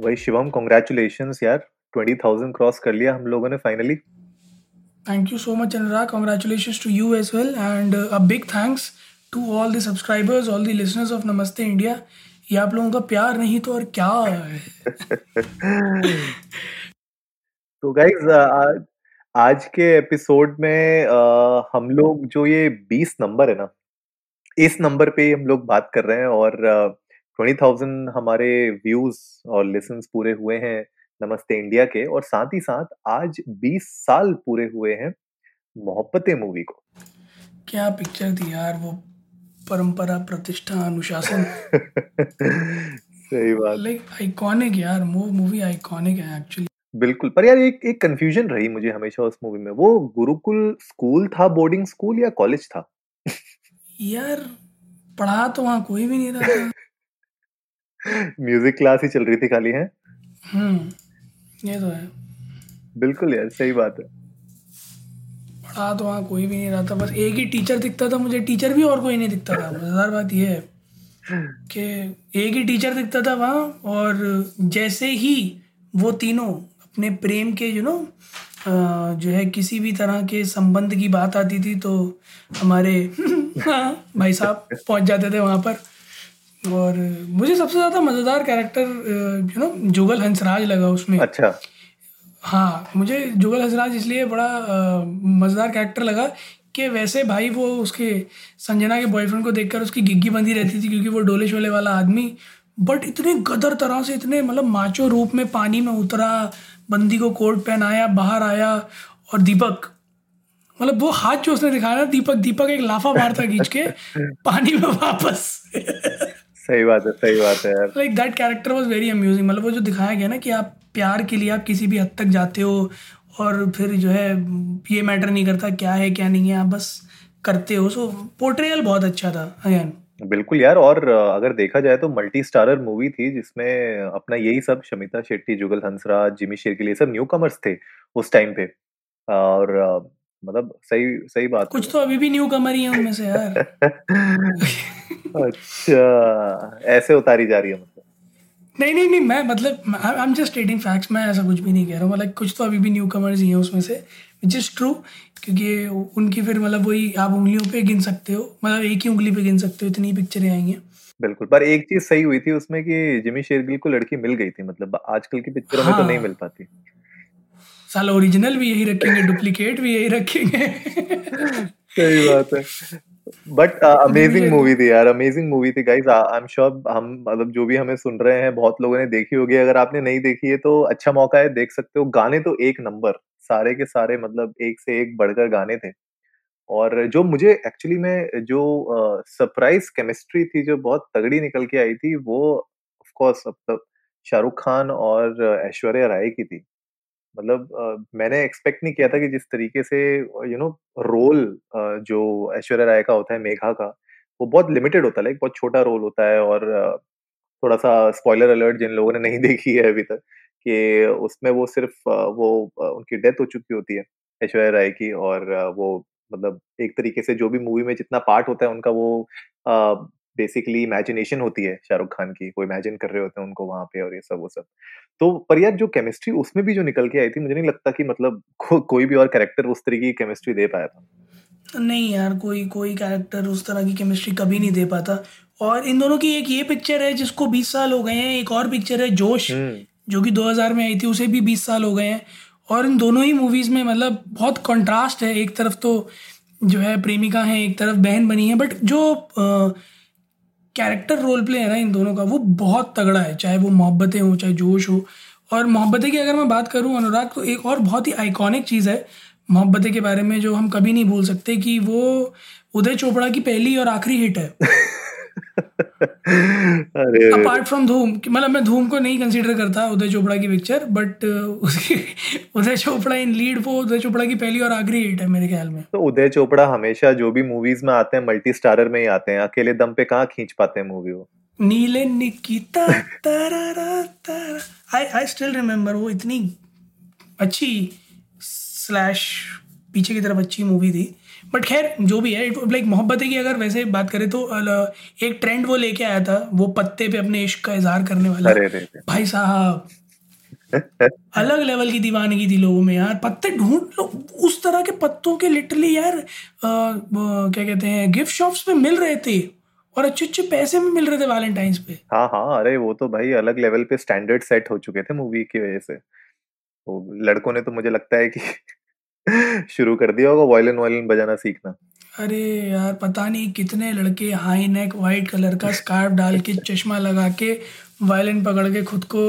वही शिवम कॉन्ग्रेचुलेशन यार twenty thousand cross कर लिया हम लोगों ने finally thank you so much Anurag congratulation to you as well and a big thanks to all the subscribers all the listeners of Namaste India ये आप लोगों का प्यार नहीं तो और क्या है? तो गाइज़ आज के एपिसोड में आ, हम लोग जो ये बीस नंबर है ना इस नंबर पे हम लोग बात कर रहे हैं और ट्वेंटी थाउज़ेंड हमारे व्यूज़ और लिसन्स पूरे हुए हैं नमस्ते इंडिया के और साथ ही साथ आज बीस साल पूरे हुए हैं मोहब्बतें मूवी को। क्या पिक्चर थी यार वो परंपरा प्रतिष्ठा अनुशासन? सही बात। लाइक आइकॉनिक यार मूवी आइकॉनिक है एक्चुअली बिल्कुल पर यार एक एक कंफ्यूजन रही मुझे हमेशा उस मूवी में। वो गुरुकुल स्कूल था बोर्डिंग स्कूल या कॉलेज था? यार पढ़ा तो वहाँ कोई भी नहीं रहा था। म्यूज़िक क्लास ही चल रही थी खाली है? हम्म ये तो है। बिल्कुल यार सही बात है। पढ़ा तो वहाँ कोई भी नहीं रहा था बस एक ही टीचर दिखता था मुझे। टीचर भी और कोई नहीं दिखता था मज़ेदार बात यह है कि एक ही टीचर दिखता था वहाँ और जैसे ही वो तीनों अपने प्रेम के यू नो जो है किसी भी तरह के संबंध की बात आती थी तो हमारे हाँ, भाई साहब पहुँच जाते थे वहाँ पर। और मुझे सबसे ज़्यादा मज़ेदार character you know Jugal Hansraj लगा उसमें। अच्छा। हाँ मुझे जुगल हंसराज इसलिए बड़ा मज़ेदार कैरेक्टर लगा कि वैसे भाई वो उसके संजना के बॉयफ्रेंड को देखकर उसकी गिग्गी बंदी रहती थी क्योंकि वो डोले शोले वाला आदमी। बट इतने गदर तरह से इतने मतलब माचो रूप में पानी में उतरा बंदी को कोट पहनाया बाहर आया और दीपक मतलब वो हाथ जो उसने दिखाया ना दीपक दीपक एक लाफा मारता खींच के पानी में वापस। सही बात है सही बात है यार। Like that character was very amusing मतलब वो जो दिखाया गया ना कि आप प्यार के लिए आप किसी भी हद तक जाते हो और फिर जो है ये मैटर नहीं करता क्या है क्या नहीं है आप बस करते हो। सो पोर्ट्रेयल बहुत अच्छा था अगेन बिल्कुल यार और अगर देखा जाए तो मल्टी स्टारर मूवी थी जिसमें अपना यही सब शमिता शेट्टी जुगल हंसराज जिमी शेर के लिए सब न्यू कमर्स थे उस टाइम पे। और मतलब सही सही बात कुछ तो अभी भी न्यू कमर ही है उनमें से यार। अच्छा ऐसे उतारी जा रही है मतलब नहीं नहीं नहीं मैं मतलब I am just stating facts मैं ऐसा कुछ भी नहीं कह रहा हूँ मतलब कुछ तो अभी भी न्यू कमर्स ही हैं उसमें से विच इज़ ट्रू क्योंकि उनकी फिर मतलब वही आप उंगलियों पे गिन सकते हो मतलब एक ही उंगली पे गिन सकते हो इतनी पिक्चरें आई हैं बिल्कुल पर एक चीज़ सही हुई थी उसमें कि जिमी शेरगिल को लड़की मिल गई थी मतलब आजकल की पिक्चरों हाँ। में तो नहीं। मिल पाती साला ओरिजिनल भी यही रखेंगे डुप्लीकेट भी यही रखेंगे। सही बात है। बट अमेजिंग मूवी थी यार अमेजिंग मूवी थी गाइस आई एम श्योर हम मतलब जो भी हमें सुन रहे हैं बहुत लोगों ने देखी होगी। अगर आपने नहीं देखी है तो अच्छा मौका है देख सकते हो। गाने तो एक नंबर सारे के सारे मतलब एक से एक बढ़कर गाने थे। और जो मुझे एक्चुअली में जो सरप्राइज़ uh, केमिस्ट्री थी जो बहुत तगड़ी निकल के आई थी वो ऑफ़ कोर्स मतलब शाहरुख खान और ऐश्वर्या राय की थी। मतलब मैंने एक्सपेक्ट नहीं किया था कि जिस तरीके से यू नो रोल जो ऐश्वर्या राय का होता है, मेघा का, वो बहुत लिमिटेड होता है लाइक बहुत छोटा रोल होता है और थोड़ा सा स्पॉइलर अलर्ट जिन लोगों ने नहीं देखी है अभी तक, कि उसमें वो सिर्फ़ वो उनकी डेथ हो चुकी होती है, ऐश्वर्या राय की और वो मतलब एक तरीके से जो भी मूवी में जितना पार्ट होता है उनका वो बेसिकली इमेजिनेशन होती है शाहरुख खान की वो इमेजिन कर रहे होते हैं उनको वहाँ पे और ये सब वो सब। तो पर यार जो केमिस्ट्री उसमें भी जो निकल के आई थी मुझे नहीं लगता कि मतलब को, कोई भी और कैरेक्टर उस तरीके की केमिस्ट्री दे पाया था। नहीं यार कोई कोई कैरेक्टर उस तरह की केमिस्ट्री कभी नहीं दे पाता। और इन दोनों की एक ये पिक्चर है जिसको 20 साल हो गए हैं एक और पिक्चर है जोश हम्म। जो कि 2000 में आई थी उसे भी 20 साल हो गए हैं। और इन दोनों ही मूवीज़ में मतलब बहुत कंट्रास्ट है एक तरफ़ तो जो है प्रेमिका है एक तरफ़ बहन बनी है बट जो कैरेक्टर रोल प्ले है ना इन दोनों का, वो बहुत तगड़ा है, चाहे वो मोहब्बतें हो, चाहे जोश हो। और मोहब्बतें की अगर मैं बात करूँ, अनुराग तो एक और बहुत ही आइकॉनिक चीज़ है, मोहब्बतें के बारे में जो हम कभी नहीं भूल सकते कि वो उदय चोपड़ा की पहली और आखिरी हिट है। अपार्ट फ्रॉम धूम मतलब मैं धूम को नहीं कंसीडर करता उदय चोपड़ा की पिक्चर बट उसकी उदय चोपड़ा इन लीड वो उदय चोपड़ा की पहली और आखिरी हिट है मेरे ख्याल में। तो उदय चोपड़ा हमेशा जो भी मूवीज़ में आते हैं मल्टी स्टारर में ही आते हैं अकेले दम पे कहाँ खींच पाते हैं मूवी वो? नीले निकिता तारा तारा। आई आई स्टिल रिमेम्बर वो इतनी अच्छी स्लैश पीछे की तरफ़ अच्छी मूवी थी। बट खैर जो भी है लाइक मोहब्बत की अगर वैसे बात करें तो एक ट्रेंड वो लेके आया था वो पत्ते पे अपने इश्क का इजहार करने वाला। अरे रे रे। भाई साहब। अलग लेवल की दीवानगी थी लोगों में यार। पत्ते ढूंढ लो उस तरह के पत्तों के लिटरली यार अ, क्या कहते हैं गिफ्ट शॉप्स पे मिल रहे थे। और अच्छे अच्छे पैसे में मिल रहे थे वैलेंटाइंस पे। हाँ हाँ अरे वो तो भाई अलग लेवल पे स्टैंडर्ड सेट हो चुके थे मूवी की वजह से। वो लड़कों ने तो मुझे लगता है कि शुरू कर दिया होगा वायलिन वायलिन बजाना सीखना। अरे यार पता नहीं कितने लड़के हाई नेक वाइट कलर का स्कार्फ डाल के चश्मा लगा के वायलिन पकड़ के खुद को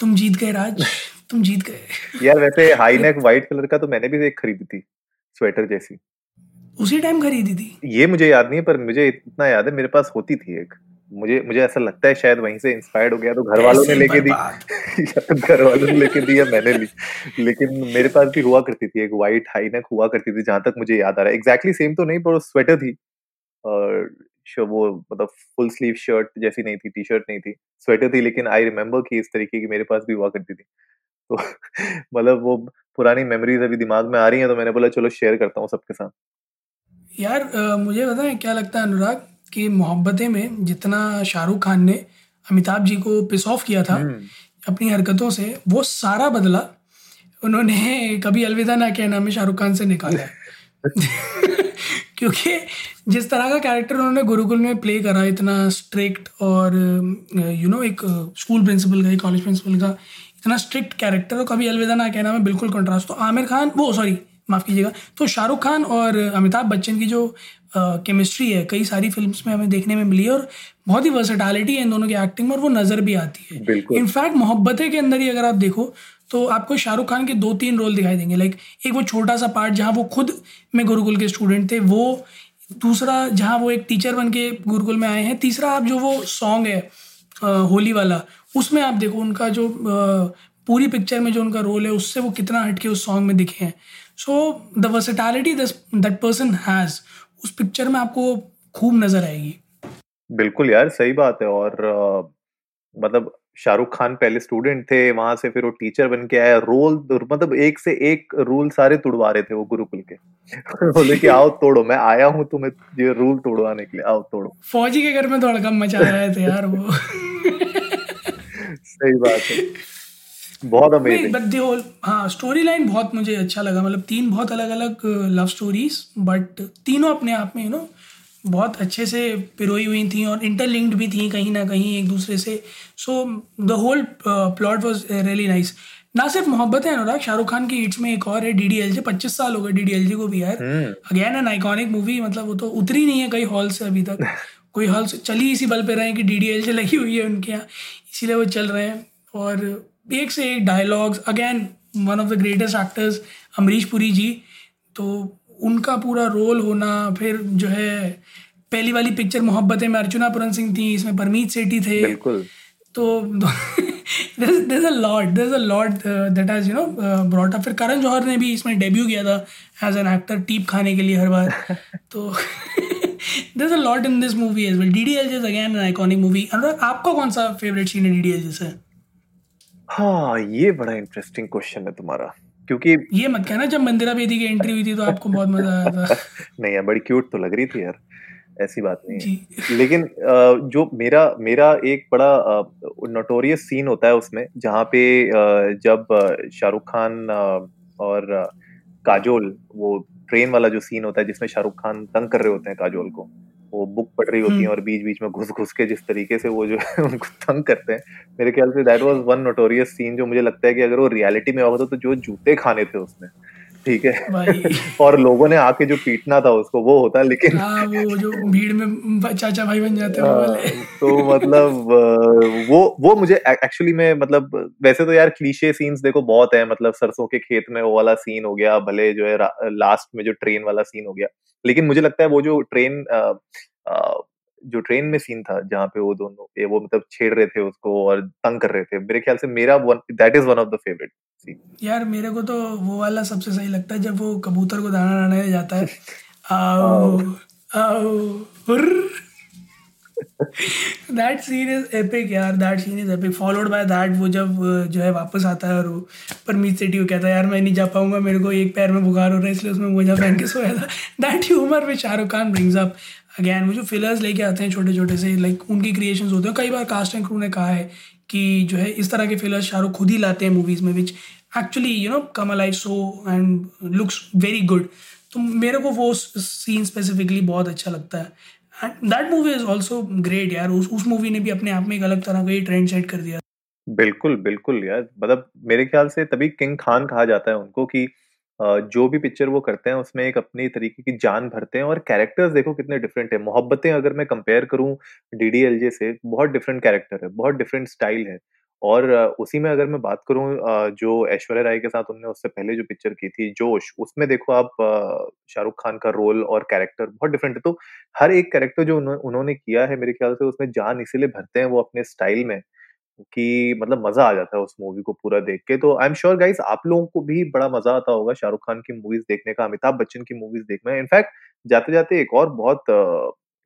तुम जीत गए राज तुम जीत गए। यार वैसे हाई नेक वाइट कलर का तो मैंने भी एक खरीदी थी स्वेटर जैसी। उसी टाइम खरीदी थी? ये मुझे याद नहीं है पर मुझे इतना याद है मेरे पास होती थी एक। मुझे मुझे ऐसा लगता है शायद वहीं से इंस्पायर्ड हो गया तो घर वालों ने लेके दी। तो घर वालों ने लेके दी या मैंने ली। लेकिन मेरे पास भी हुआ करती थी एक वाइट हाई नेक हुआ करती थी जहाँ तक मुझे याद आ रहा है। एग्जैक्टली सेम तो नहीं पर स्वेटर थी। और श- वो मतलब फुल स्लीव शर्ट जैसी नहीं थी टी शर्ट नहीं थी स्वेटर थी लेकिन आई रिमेम्बर कि इस तरीके की मेरे पास भी हुआ करती थी। तो मतलब वो पुरानी मेमोरीज अभी दिमाग में आ रही हैं तो मैंने बोला चलो शेयर करता हूँ सबके साथ। यार अ, मुझे पता है क्या लगता है अनुराग? कि मोहब्बतें में जितना शाहरुख खान ने अमिताभ जी को पिस ऑफ़ किया था हम्म, अपनी हरकतों से वो सारा बदला उन्होंने कभी अलविदा ना कहना में शाहरुख खान से निकाला। है क्योंकि जिस तरह का कैरेक्टर उन्होंने गुरुकुल में प्ले करा इतना स्ट्रिक्ट और यू नो एक स्कूल प्रिंसिपल का कॉलेज प्रिंसिपल का इतना स्ट्रिक्ट कैरेक्टर और कभी अलविदा ना कहना में बिल्कुल कंट्रास्ट तो आमिर खान वो सॉरी माफ़ कीजिएगा तो शाहरुख खान और अमिताभ बच्चन की जो केमिस्ट्री है कई सारी फिल्म्स में हमें देखने में मिली है और बहुत ही वर्सेटैलिटी है इन दोनों की एक्टिंग में और वो नज़र भी आती है। इनफैक्ट मोहब्बतें के अंदर ही अगर आप देखो तो आपको शाहरुख खान के दो तीन रोल दिखाई देंगे। लाइक एक वो छोटा सा पार्ट जहाँ वो खुद में गुरुकुल के स्टूडेंट थे वो दूसरा जहाँ वो एक टीचर बन के गुरुकुल में आए हैं तीसरा आप जो वो सॉन्ग है होली वाला उसमें आप देखो उनका जो पूरी पिक्चर में जो उनका रोल है उससे वो कितना हटके उस सॉन्ग में दिखे हैं। So the versatility that person has उस पिक्चर में आपको खूब नज़र आएगी। बिल्कुल यार सही बात है और अ, मतलब शाहरुख खान पहले स्टूडेंट थे वहाँ से फिर वो टीचर बन के आया रोल मतलब एक से एक रूल सारे तुड़वा रहे थे वो गुरुकुल के। बोले कि आओ तोड़ो मैं आया हूँ तुम्हें ये रूल तोड़वाने के लिए आओ तोड़ो। फौजी के घर में तो हड़कम मचा रहे थे यार वो। सही बात है। बहुत नहीं अमेजिंग बट द होल हाँ स्टोरी लाइन बहुत मुझे अच्छा लगा। मतलब तीन बहुत अलग अलग लव स्टोरीज बट तीनों अपने आप में यू नो बहुत अच्छे से पिरोई हुई थी और इंटरलिंक्ड भी थी कहीं ना कहीं एक दूसरे से। So the whole plot was really nice ना सिर्फ़ मोहब्बत है अनुराग शाहरुख खान की हिट्स में एक और है डी डी एल जे पच्चीस साल हो गए डी डी एल जे को भी यार। अगेन एन आइकॉनिक मूवी मतलब वो तो उतरी नहीं है कई हॉल से अभी तक। कोई हॉल से चली इसी बल पे रहे हैं कि डी डी एल जे लगी हुई है उनके यहाँ। इसीलिए वो चल रहे हैं और एक से एक dialogues again one of the greatest actors Amrish Puri ji तो उनका पूरा रोल होना फिर जो है पहली वाली पिक्चर मोहब्बतें में अर्चना पुरन सिंह थी इसमें परमीत सेठी थे। तो there's a lot there's a lot uh, that has you know uh, brought up. फिर करण जौहर ने भी इसमें डेब्यू किया था एज एन एक्टर टीप खाने के लिए हर बार। तो there's a lot in this movie as well. DDLJ is again an iconic movie. अनुराग आपका कौन सा फेवरेट सीन है DDLJ से हाँ ये बड़ा इंटरेस्टिंग क्वेश्चन है तुम्हारा क्योंकि ये मत कहना जब मंदिरा बेदी की एंट्री हुई थी तो आपको बहुत मज़ा आया था। नहीं यार बड़ी क्यूट तो लग रही थी यार ऐसी बात नहीं है। लेकिन जो मेरा मेरा एक बड़ा नोटोरियस सीन होता है उसमें जहाँ पे जब शाहरुख खान और काजोल वो ट्रेन वाला जो सीन होता है जिसमें शाहरुख खान तंग कर रहे होते हैं काजोल को वो बुक पढ़ रही होती है हम्म। और बीच बीच में घुस घुस के जिस तरीके से वो जो है उनको तंग करते हैं। मेरे ख्याल से that was one notorious scene जो मुझे लगता है कि अगर वो रियलिटी में होता तो जो जूते खाने थे उसने ठीक है। भाई। और लोगों ने आके जो पीटना था उसको वो होता लेकिन हाँ वो जो भीड़ में चाचा भाई बन जाते हैं वाले। हाँ, तो मतलब वो वो मुझे एक्चुअली में मतलब वैसे तो यार क्लीशे सीन्स देखो बहुत है मतलब सरसों के खेत में वो वाला सीन हो गया भले जो है लास्ट में जो ट्रेन वाला सीन हो गया लेकिन मुझे लगता है वो जो ट्रेन आ, आ, जो ट्रेन में सीन था जहाँ पे वो दोनों ये वो मतलब छेड़ रहे थे उसको और तंग कर रहे थे मेरे ख्याल से मेरा that is one of the favourite यार, मेरे को तो वो वाला सबसे सही लगता है जब वो कबूतर को दाना डालने जाता है। आओ आओ दैट सीन इज़ एपिक यार that scene is epic followed by that वो जब जो है वापस आता है और वो परमीत सेठी को कहता है, यार, मैं नहीं जा पाऊँगा, मेरे को एक पैर में बुखार हो रहा है, इसलिए उसमें मोजा पहन के सोया था। दैट ह्यूमर में Shahrukh Khan brings up again वो जो फिलर्स लेके आते हैं छोटे छोटे से लाइक उनकी क्रिएशन होते हैं। कई बार कास्ट एंड क्रू ने कहा है कि जो है इस तरह के फिलर शाहरुख खुद ही लाते हैं मूवीज़ में which actually you know come I so and looks very good तो मेरे को वो सीन स्पेसिफिकली बहुत अच्छा लगता है। And that movie is also great यार। उस उस मूवी ने भी अपने आप में एक अलग तरह का ट्रेंड सेट कर दिया। बिल्कुल बिल्कुल यार। मतलब मेरे ख्याल से तभी किंग खान कहा जाता है उनको कि जो भी पिक्चर वो करते हैं, उसमें एक अपनी तरीके की जान भरते हैं और कैरेक्टर्स देखो कितने डिफरेंट है। मोहब्बतें अगर मैं कंपेयर करूँ डीडीएलजे से, बहुत डिफरेंट कैरेक्टर है, बहुत डिफरेंट स्टाइल है। और उसी में अगर मैं बात करूँ जो ऐश्वर्या राय के साथ उन्होंने उससे पहले जो पिक्चर की थी, जोश, उसमें देखो आप शाहरुख खान का रोल और कैरेक्टर बहुत डिफरेंट है। तो हर एक कैरेक्टर जो उन्होंने किया है मेरे ख्याल से, उसमें जान इसीलिए भरते हैं वो अपने स्टाइल में। कि मतलब मज़ा आ जाता है उस मूवी को पूरा देख के। तो आई एम श्योर गाइस आप लोगों को भी बड़ा मज़ा आता होगा शाहरुख खान की मूवीज़ देखने का, अमिताभ बच्चन की मूवीज़ देखना। इनफैक्ट जाते जाते एक और बहुत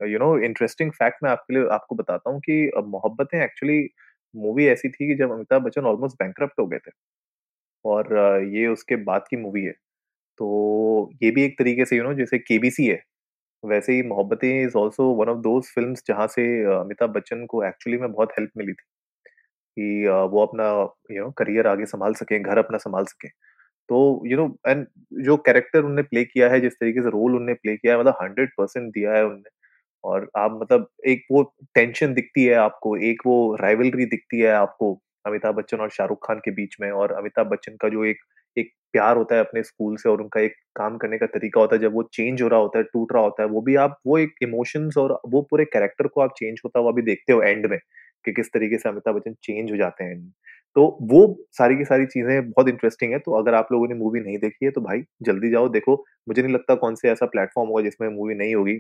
यू नो इंटरेस्टिंग फैक्ट मैं आपके लिए, आपको बताता हूँ कि मोहब्बतें एक्चुअली मूवी ऐसी थी कि जब अमिताभ बच्चन ऑलमोस्ट बैंक हो गए थे। और ये उसके बाद की मूवी है। तो ये भी एक तरीके से यू नो जैसे केबीसी है। वैसे ही Mohabbatein is also one of those film जहाँ से अमिताभ बच्चन को एक्चुअली में बहुत हेल्प मिली थी। कि वो अपना, यू नो, करियर आगे संभाल सकें, घर अपना संभाल सकें। तो यू नो, एंड जो कैरेक्टर उनने प्ले किया है, जिस तरीके से रोल उनने प्ले किया है मतलब हंड्रेड परसेंट दिया है उनने। और आप मतलब एक वो टेंशन दिखती है आपको, एक वो राइवलरी दिखती है आपको अमिताभ बच्चन और शाहरुख खान के बीच में। और अमिताभ बच्चन का जो एक एक प्यार होता है अपने स्कूल से और उनका एक काम करने का तरीका होता है, जब वो चेंज हो रहा होता है, टूट रहा होता है, वो भी आप, वो एक इमोशंस और वो पूरे कैरेक्टर को आप चेंज होता हुआ भी देखते हो एंड में। कि किस तरीके से अमिताभ बच्चन चेंज हो जाते हैं। तो वो सारी की सारी चीज़ें बहुत इंटरेस्टिंग है तो अगर आप लोगों ने मूवी नहीं देखी है तो भाई जल्दी जाओ, देखो। मुझे नहीं लगता कौन से ऐसा प्लेटफॉर्म होगा जिसमें मूवी नहीं होगी।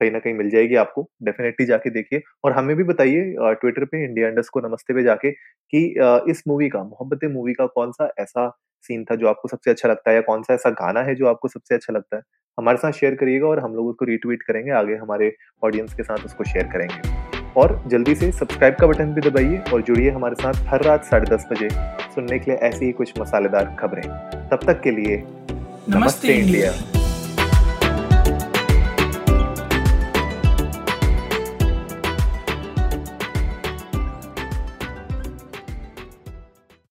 कहीं ना कहीं मिल जाएगी आपको डेफिनेटली जाके देखिए। और हमें भी बताइए ट्विटर पे इंडिया इंडस को नमस्ते पे जाके कि इस मूवी का, मोहब्बत मूवी का कौन सा ऐसा सीन था जो आपको सबसे अच्छा लगता है या कौन सा ऐसा गाना है जो आपको सबसे अच्छा लगता है? हमारे साथ शेयर करिएगा और हम लोग उसको रीट्वीट करेंगे, आगे हमारे ऑडियंस के साथ उसको शेयर करेंगे। और जल्दी से सब्सक्राइब का बटन भी दबाइए और जुड़िए हमारे साथ हर रात साढ़े दस बजे सुनने के लिए ऐसी ही कुछ मसालेदार खबरें तब तक के लिए नमस्ते, नमस्ते इंडिया।